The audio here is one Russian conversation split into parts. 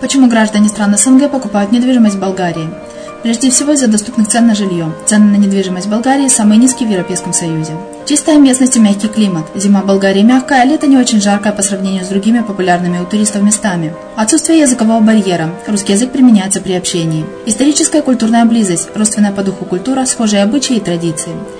Почему граждане стран СНГ покупают недвижимость в Болгарии? Прежде всего из-за доступных цен на жилье. Цены на недвижимость в Болгарии самые низкие в Европейском Союзе. Чистая местность и мягкий климат. Зима в Болгарии мягкая, а лето не очень жаркое по сравнению с другими популярными у туристов местами. Отсутствие языкового барьера. Русский язык применяется при общении. Историческая и культурная близость. Родственная по духу культура, схожие обычаи и традиции.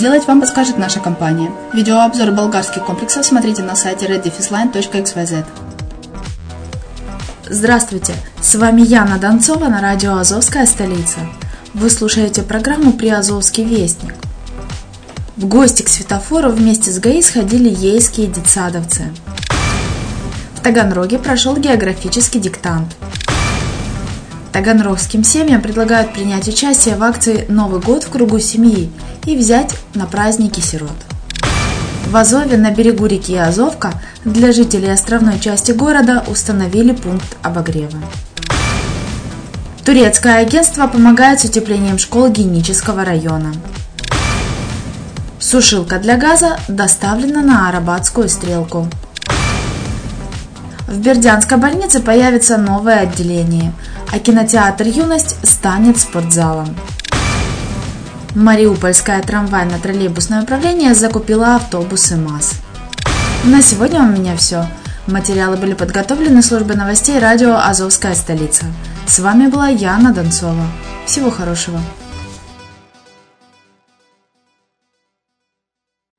сделать, вам подскажет наша компания. Видеообзор болгарских комплексов смотрите на сайте reddefisline.xyz. Здравствуйте, с вами Яна Донцова на радио «Азовская столица». Вы слушаете программу «Приазовский вестник». В гости к светофору вместе с ГАИ сходили ейские детсадовцы. В Таганроге прошел географический диктант. Таганрогским семьям предлагают принять участие в акции «Новый год в кругу семьи» и взять на праздники сирот. В Азове на берегу реки Азовка для жителей островной части города установили пункт обогрева. Турецкое агентство помогает с утеплением школ Генического района. Сушилка для газа доставлена на Арабатскую стрелку. В Бердянской больнице появится новое отделение, а кинотеатр «Юность» станет спортзалом. Мариупольское трамвайно-троллейбусное управление закупило автобусы МАЗ. На сегодня у меня все. Материалы были подготовлены службой новостей радио «Азовская столица». С вами была Яна Донцова. Всего хорошего.